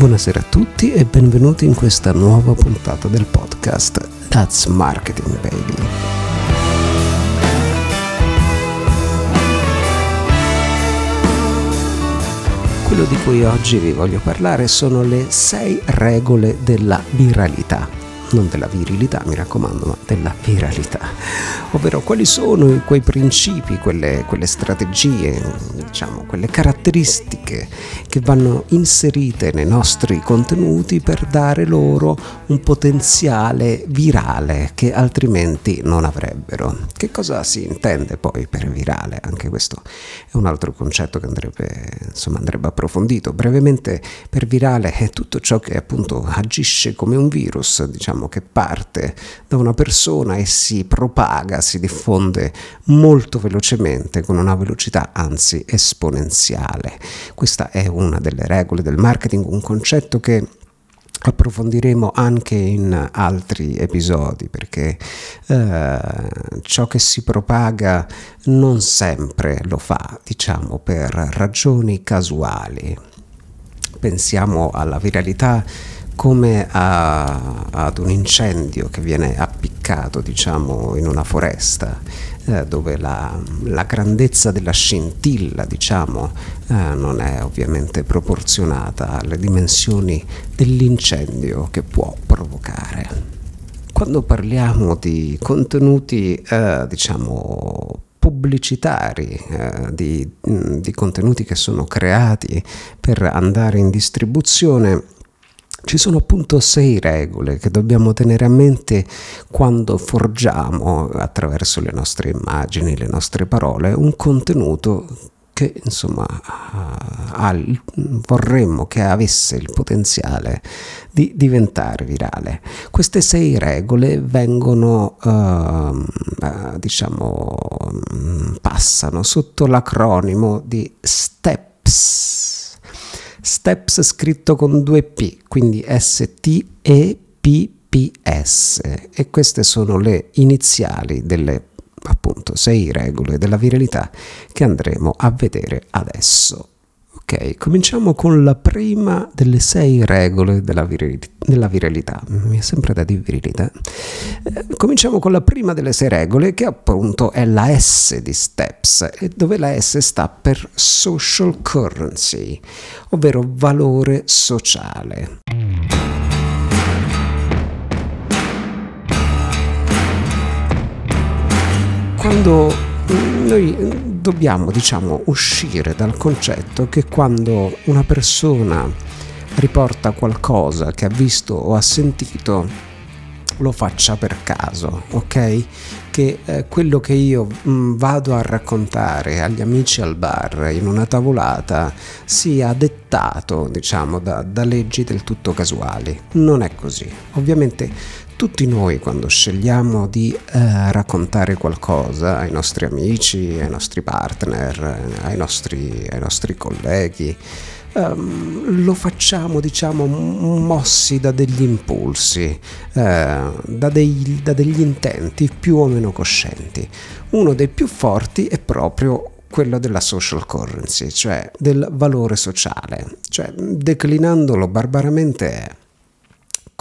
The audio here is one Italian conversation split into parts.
Buonasera a tutti e benvenuti in questa nuova puntata del podcast That's Marketing Baby. Quello di cui oggi vi voglio parlare sono le sei regole della viralità non della virilità, mi raccomando, ma della viralità. Ovvero quali sono quei principi, quelle, quelle strategie, diciamo, quelle caratteristiche che vanno inserite nei nostri contenuti per dare loro un potenziale virale che altrimenti non avrebbero. Che cosa si intende poi per virale? Anche questo è un altro concetto che andrebbe, insomma, andrebbe approfondito. Brevemente per virale è tutto ciò che appunto agisce come un virus, diciamo diciamo che parte da una persona e si propaga, si diffonde molto velocemente con una velocità anzi esponenziale. Questa è una delle regole del marketing, un concetto che approfondiremo anche in altri episodi perché eh, ciò che si propaga non sempre lo fa diciamo per ragioni casuali pensiamo alla viralità come a, ad un incendio che viene appiccato, diciamo, in una foresta, eh, dove la, la, grandezza della scintilla, diciamo, eh, non è ovviamente proporzionata alle dimensioni dell'incendio che può provocare. Quando parliamo di contenuti, eh, diciamo, pubblicitari, eh, di, di, contenuti che sono creati per andare in distribuzione, ci sono appunto sei regole che dobbiamo tenere a mente quando forgiamo attraverso le nostre immagini, le nostre parole, un contenuto che insomma ha, vorremmo che avesse il potenziale di diventare virale. Queste sei regole vengono, uh, diciamo, passano sotto l'acronimo di STEPS Steps scritto con due P, quindi S-T-E-P-P-S e queste sono le iniziali delle appunto sei regole della viralità che andremo a vedere adesso. Ok, cominciamo con la prima delle sei regole della, viril- della viralità. Mi è sempre da dire virilità. Eh, cominciamo con la prima delle sei regole, che appunto è la S di Steps, dove la S sta per social currency, ovvero valore sociale. Quando noi dobbiamo diciamo uscire dal concetto che quando una persona riporta qualcosa che ha visto o ha sentito lo faccia per caso, ok? Che eh, quello che io mh, mm, vado a raccontare agli amici al bar in una tavolata sia dettato, diciamo, da, da leggi del tutto casuali. Non è così. Ovviamente tutti noi quando scegliamo di eh, raccontare qualcosa ai nostri amici, ai nostri partner, ai nostri, ai nostri colleghi, Um, lo facciamo diciamo mossi da degli impulsi, eh, da, dei, da degli intenti più o meno coscienti. Uno dei più forti è proprio quello della social currency, cioè del valore sociale, cioè declinandolo barbaramente è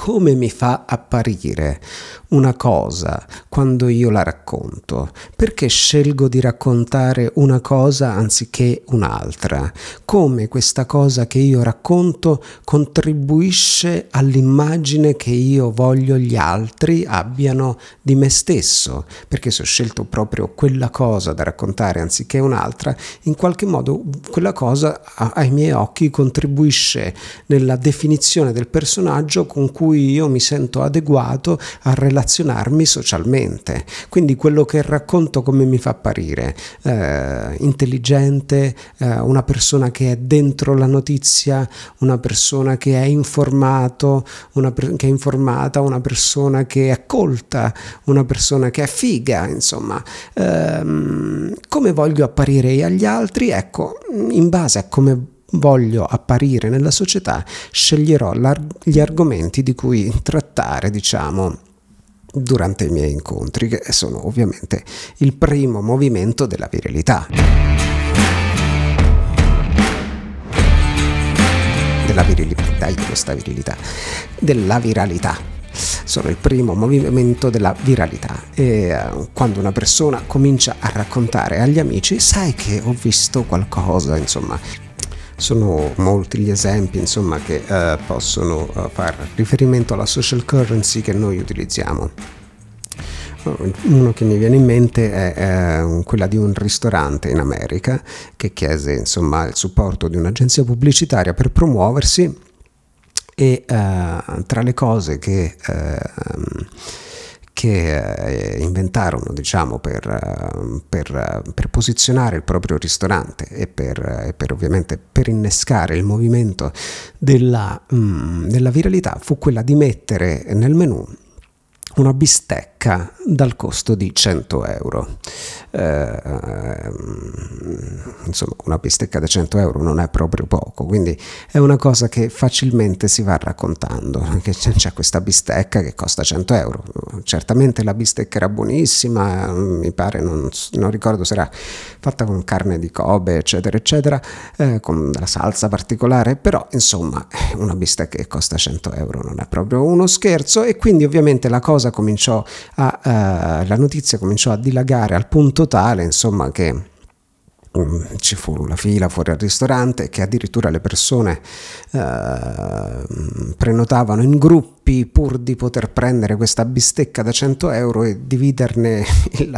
come mi fa apparire una cosa quando io la racconto? Perché scelgo di raccontare una cosa anziché un'altra? Come questa cosa che io racconto contribuisce all'immagine che io voglio gli altri abbiano di me stesso? Perché se ho scelto proprio quella cosa da raccontare anziché un'altra, in qualche modo quella cosa ai miei occhi contribuisce nella definizione del personaggio con cui cui io mi sento adeguato a relazionarmi socialmente. Quindi quello che racconto come mi fa apparire eh, intelligente, eh, una persona che è dentro la notizia, una persona che è informato, una per- che è informata, una persona che è colta, una persona che è figa, insomma, ehm, come voglio apparire agli altri? Ecco, in base a come voglio apparire nella società, sceglierò gli argomenti di cui trattare, diciamo, durante i miei incontri, che sono ovviamente il primo movimento della virilità. della virilità, dai, questa virilità, della viralità. Sono il primo movimento della viralità e uh, quando una persona comincia a raccontare agli amici sai che ho visto qualcosa, insomma, sono molti gli esempi insomma, che uh, possono uh, far riferimento alla social currency che noi utilizziamo. Uno che mi viene in mente è, è quella di un ristorante in America che chiese insomma, il supporto di un'agenzia pubblicitaria per promuoversi e uh, tra le cose che, uh, che uh, inventarono diciamo, per, per, per, posizionare il proprio ristorante e per, per ovviamente per innescare il movimento della, um, della viralità fu quella di mettere nel menu una bistecca dal costo di 100 euro. Eh, insomma, una bistecca da 100 euro non è proprio poco, quindi è una cosa che facilmente si va raccontando, che c'è questa bistecca che costa 100 euro. Certamente la bistecca era buonissima, mi pare, non, non ricordo se era fatta con carne di Kobe, eccetera, eccetera, eh, con della salsa particolare, però insomma una bistecca che costa 100 euro non è proprio uno scherzo e quindi ovviamente la cosa cominciò a, uh, la notizia cominciò a dilagare al punto tale, insomma, che um, ci fu la fila fuori al ristorante che addirittura le persone uh, prenotavano in gruppi pur di poter prendere questa bistecca da 100 euro e dividerne il,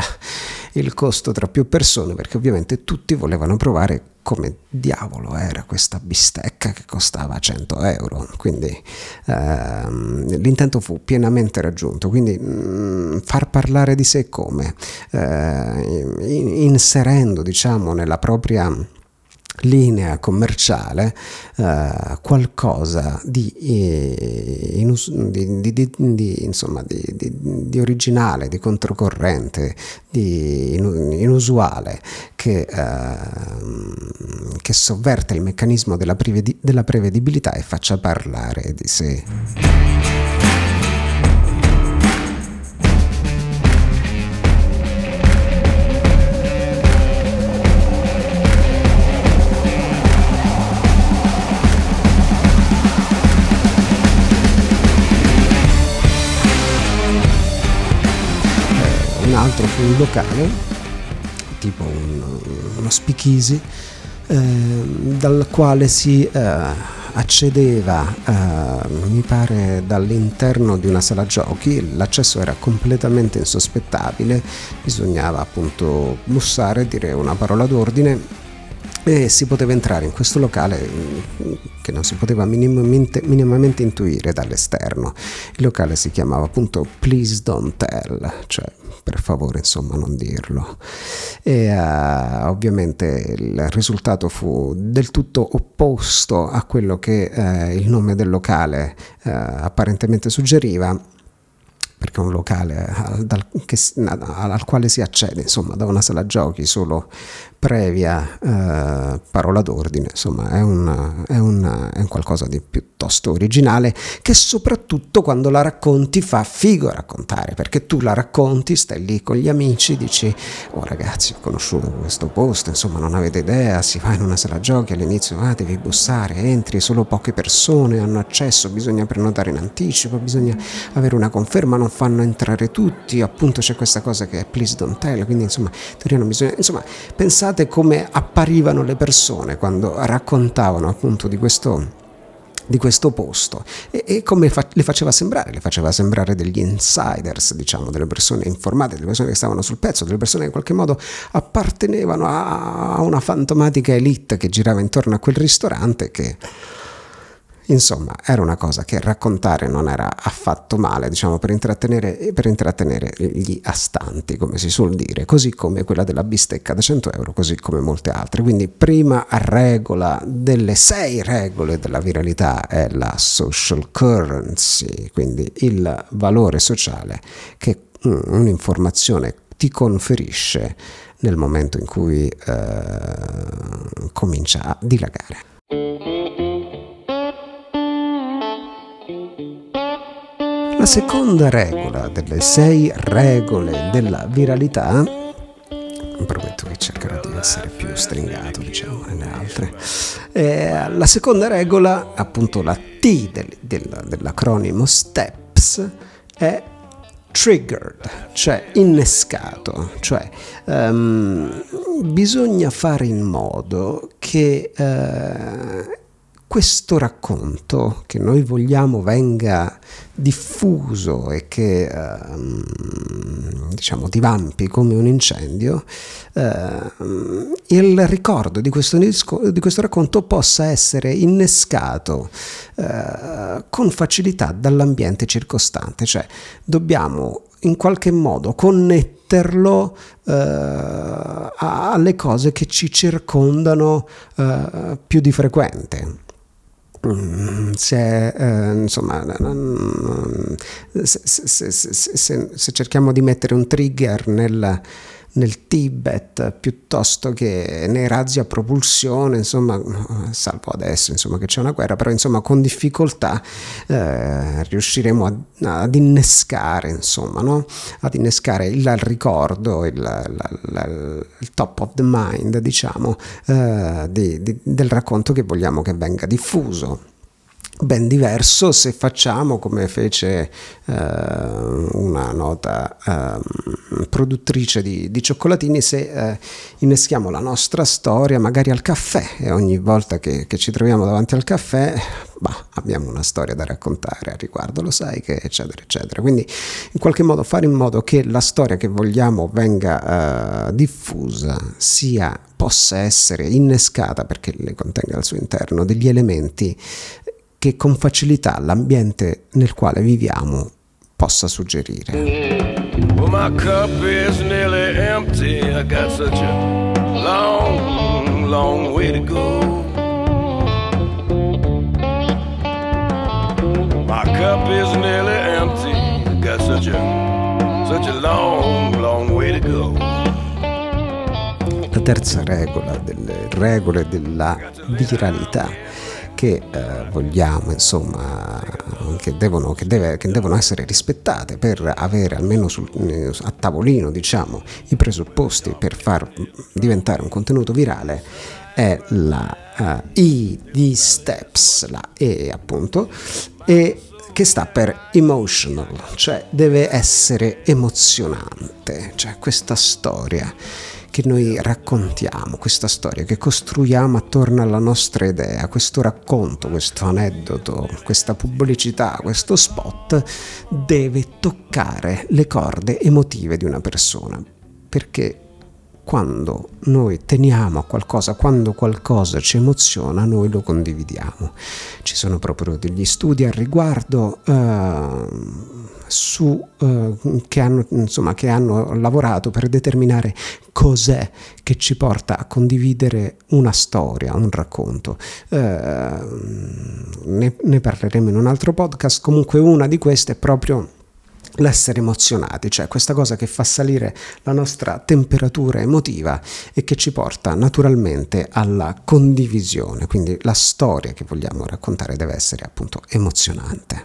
il costo tra più persone perché ovviamente tutti volevano provare come diavolo era questa bistecca che costava 100 euro. Quindi ehm, l'intento fu pienamente raggiunto. Quindi mh, mm, far parlare di sé come? Eh, inserendo diciamo nella propria linea commerciale eh, qualcosa di, eh, inus- di, di, di, insomma, di, originale, di controcorrente, di inusuale che, eh, che sovverte il meccanismo della, prevedi- della prevedibilità e faccia parlare di sé. altro fu un locale, tipo un, uno speakeasy, eh, dal quale si eh, accedeva, eh, mi pare, dall'interno di una sala giochi, l'accesso era completamente insospettabile, bisognava appunto bussare, dire una parola d'ordine e si poteva entrare in questo locale mm, che non si poteva minimamente, minimamente, intuire dall'esterno. Il locale si chiamava appunto Please Don't Tell, cioè per favore insomma non dirlo. E uh, ovviamente il risultato fu del tutto opposto a quello che uh, il nome del locale uh, apparentemente suggeriva perché è un locale al, dal, che, al, quale si accede insomma da una sala giochi solo previa eh, parola d'ordine, insomma è un, è, un, è un, qualcosa di piuttosto originale che soprattutto quando la racconti fa figo raccontare, perché tu la racconti, stai lì con gli amici, dici oh ragazzi ho conosciuto questo posto, insomma non avete idea, si va in una sala giochi all'inizio, ah devi bussare, entri, solo poche persone hanno accesso, bisogna prenotare in anticipo, bisogna avere una conferma, non fanno entrare tutti, appunto c'è questa cosa che è please don't tell, quindi insomma teoria non bisogna, insomma pensate pensate come apparivano le persone quando raccontavano appunto di questo, di questo posto? E, e come fa, le faceva sembrare, le faceva sembrare degli insiders, diciamo, delle persone informate, delle persone che stavano sul pezzo, delle persone che in qualche modo appartenevano a, a una fantomatica elite che girava intorno a quel ristorante che Insomma, era una cosa che raccontare non era affatto male, diciamo, per intrattenere, per intrattenere gli astanti, come si suol dire, così come quella della bistecca da 100 euro, così come molte altre. Quindi prima regola delle sei regole della viralità è la social currency, quindi il valore sociale che mm, un'informazione ti conferisce nel momento in cui eh, comincia a dilagare. La seconda regola delle sei regole della viralità, prometto che cercherà di essere più stringato, diciamo, nelle altre. Eh, la seconda regola, appunto la T del, del, dell'acronimo STEPS, è triggered, cioè innescato, cioè um, bisogna fare in modo che uh, questo racconto che noi vogliamo venga diffuso e che ehm, diciamo divampi come un incendio, ehm, il ricordo di questo, di questo, racconto possa essere innescato eh, con facilità dall'ambiente circostante, cioè dobbiamo in qualche modo connetterlo eh, alle cose che ci circondano eh, più di frequente. Mm, se, eh, insomma, se, se, se, cerchiamo di mettere un trigger nel, nel Tibet piuttosto che nei razzi a propulsione, insomma, salvo adesso insomma, che c'è una guerra, però insomma con difficoltà eh, riusciremo a, ad innescare, insomma, no? ad innescare il, il ricordo, il, il, il, top of the mind, diciamo, eh, di, di, del racconto che vogliamo che venga diffuso ben diverso se facciamo come fece eh, una nota eh, produttrice di, di, cioccolatini, se eh, inneschiamo la nostra storia magari al caffè e ogni volta che, che ci troviamo davanti al caffè bah, abbiamo una storia da raccontare a riguardo, lo sai che eccetera eccetera. Quindi in qualche modo fare in modo che la storia che vogliamo venga eh, diffusa sia possa essere innescata perché le contenga al suo interno degli elementi che con facilità l'ambiente nel quale viviamo possa suggerire. Well, my cup is nearly empty. I got such a long, long way to go. My cup is nearly empty. I got such a, such a long, long way to go. La terza regola delle regole della viralità che eh, vogliamo, insomma, che devono, che, deve, che devono, essere rispettate per avere almeno sul, a tavolino, diciamo, i presupposti per far diventare un contenuto virale è la uh, I di Steps, la E appunto, e che sta per emotional, cioè deve essere emozionante, cioè questa storia che noi raccontiamo, questa storia che costruiamo attorno alla nostra idea, questo racconto, questo aneddoto, questa pubblicità, questo spot deve toccare le corde emotive di una persona, perché quando noi teniamo a qualcosa, quando qualcosa ci emoziona, noi lo condividiamo. Ci sono proprio degli studi al riguardo. Uh, su, eh, che, hanno, insomma, che hanno lavorato per determinare cos'è che ci porta a condividere una storia, un racconto. Eh, ne, ne parleremo in un altro podcast, comunque una di queste è proprio l'essere emozionati, cioè questa cosa che fa salire la nostra temperatura emotiva e che ci porta naturalmente alla condivisione, quindi la storia che vogliamo raccontare deve essere appunto emozionante.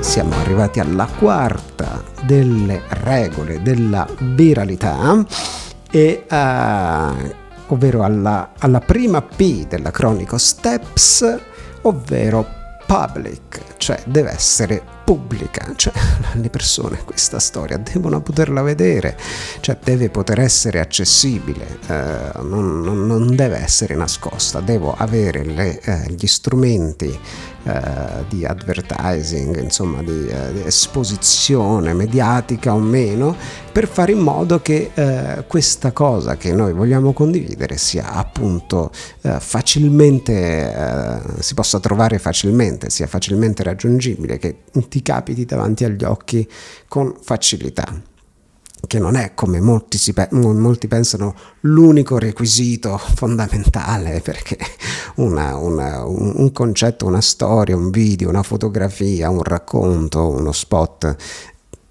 Siamo arrivati alla quarta delle regole della viralità, e, uh, ovvero alla, alla prima P dell'acronico STEPS, ovvero public, cioè deve essere pubblica, cioè le persone questa storia devono poterla vedere, cioè deve poter essere accessibile, eh, non, non, deve essere nascosta, devo avere le, eh, gli strumenti eh, di advertising, insomma di, eh, di, esposizione mediatica o meno, per fare in modo che eh, questa cosa che noi vogliamo condividere sia appunto eh, facilmente, si possa trovare facilmente, sia facilmente raggiungibile, che ti capiti davanti agli occhi con facilità che non è come molti, pe- molti, pensano l'unico requisito fondamentale perché una, una, un, un, concetto, una storia, un video, una fotografia, un racconto, uno spot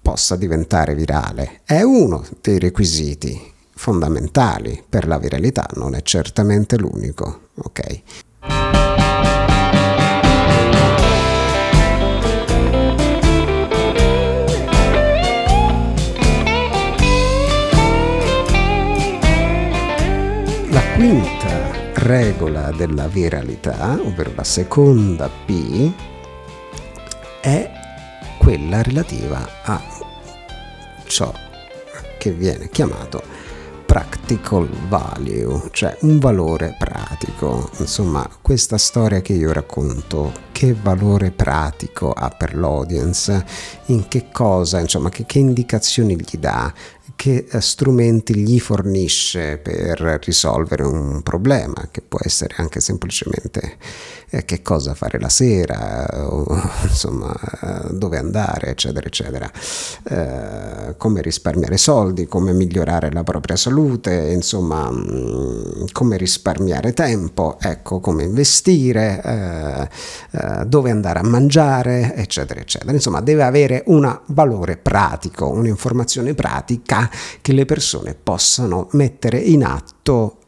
possa diventare virale. È uno dei requisiti fondamentali per la viralità, non è certamente l'unico, ok? Quinta regola della viralità, ovvero la seconda P, è quella relativa a ciò che viene chiamato practical value, cioè un valore pratico. Insomma, questa storia che io racconto, che valore pratico ha per l'audience, in che cosa, insomma, che, che indicazioni gli dà, che eh, strumenti gli fornisce per risolvere un problema, che può essere anche semplicemente che cosa fare la sera, o, insomma dove andare, eccetera, eccetera, eh, come risparmiare soldi, come migliorare la propria salute, insomma mm, come risparmiare tempo, ecco, come investire, eh, eh, dove andare a mangiare, eccetera, eccetera. Insomma, deve avere un valore pratico, un'informazione pratica che le persone possano mettere in atto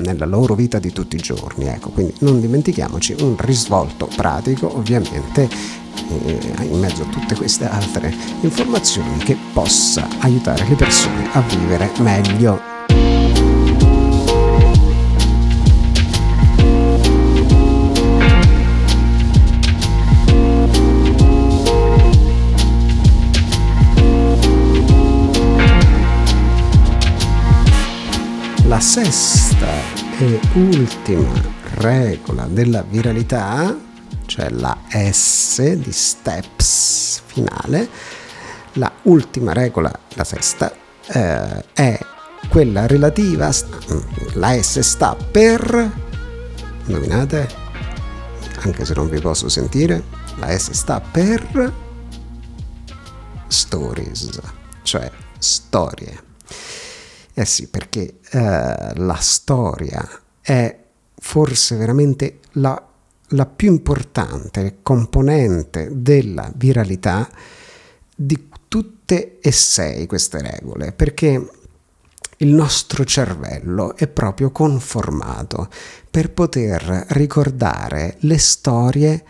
nella loro vita di tutti i giorni. Ecco, quindi non dimentichiamoci un risvolto pratico, ovviamente, eh, in mezzo a tutte queste altre informazioni che possa aiutare le persone a vivere meglio. La sesta e ultima regola della viralità, cioè la S di steps finale, la ultima regola, la sesta, eh, è quella relativa, la S sta per, indovinate, anche se non vi posso sentire, la S sta per stories, cioè storie. Eh sì, perché eh, la storia è forse veramente la, la più importante componente della viralità di tutte e sei queste regole, perché il nostro cervello è proprio conformato per poter ricordare le storie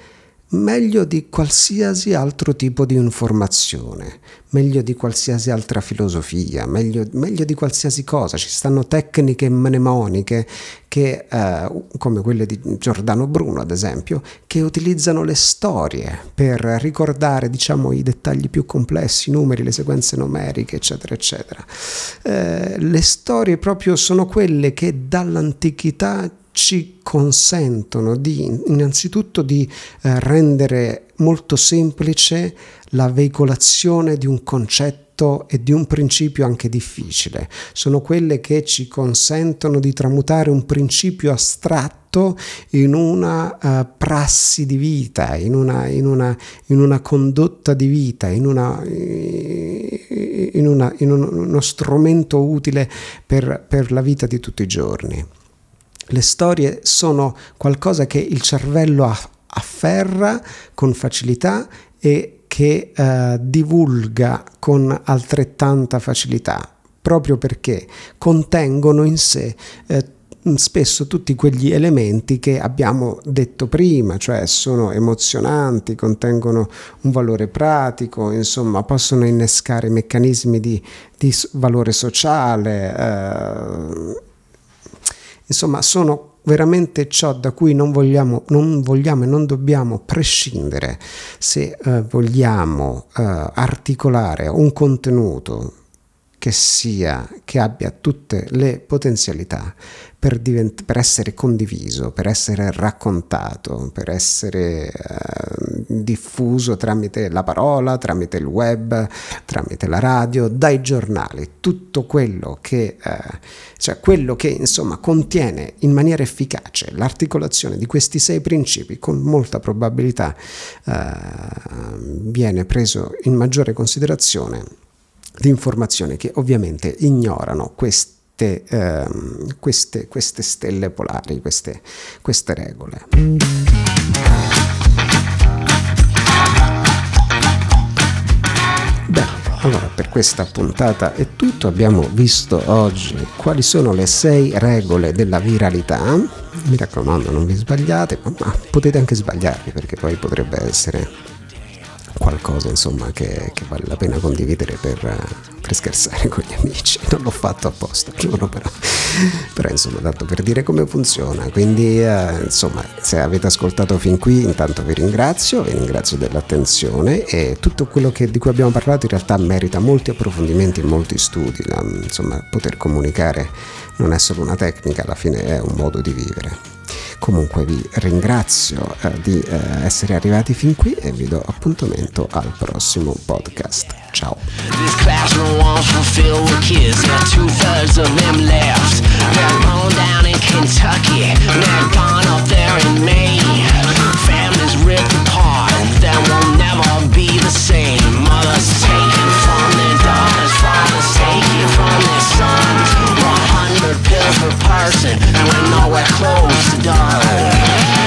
meglio di qualsiasi altro tipo di informazione, meglio di qualsiasi altra filosofia, meglio, meglio di qualsiasi cosa. Ci stanno tecniche mnemoniche che, eh, come quelle di Giordano Bruno, ad esempio, che utilizzano le storie per ricordare, diciamo, i dettagli più complessi, i numeri, le sequenze numeriche, eccetera, eccetera. Eh, le storie proprio sono quelle che dall'antichità ci consentono di innanzitutto di eh, rendere molto semplice la veicolazione di un concetto e di un principio anche difficile. Sono quelle che ci consentono di tramutare un principio astratto in una uh, prassi di vita, in, una, in, una, in una, condotta di vita, in, una, in uno strumento utile per, per la vita di tutti i giorni. Le storie sono qualcosa che il cervello afferra con facilità e che eh, divulga con altrettanta facilità, proprio perché contengono in sé eh, spesso tutti quegli elementi che abbiamo detto prima, cioè sono emozionanti, contengono un valore pratico, insomma possono innescare meccanismi di, di valore sociale. Eh, Insomma, sono veramente ciò da cui non vogliamo, non vogliamo e non dobbiamo prescindere se eh, vogliamo eh, articolare un contenuto che sia, che abbia tutte le potenzialità per, divent- per essere condiviso, per essere raccontato, per essere eh, diffuso tramite la parola, tramite il web, tramite la radio, dai giornali, tutto quello che, eh, cioè quello che insomma contiene in maniera efficace l'articolazione di questi sei principi con molta probabilità eh, viene preso in maggiore considerazione di informazioni che ovviamente ignorano queste, ehm, queste, queste stelle polari, queste, queste regole. Allora per questa puntata è tutto. Abbiamo visto oggi quali sono le sei regole della viralità. Mi raccomando, non vi sbagliate, ma potete anche sbagliarvi perché poi potrebbe essere qualcosa insomma che, che, vale la pena condividere per, per, scherzare con gli amici. Non l'ho fatto apposta giuro però però insomma tanto per dire come funziona. Quindi eh, insomma se avete ascoltato fin qui intanto vi ringrazio vi ringrazio dell'attenzione e tutto quello che, di cui abbiamo parlato in realtà merita molti approfondimenti e molti studi. La, insomma poter comunicare non è solo una tecnica alla fine è un modo di vivere Comunque vi ringrazio eh, di eh, essere arrivati fin qui e vi do appuntamento al prossimo podcast. Ciao. Then for parson, and we're nowhere close to done.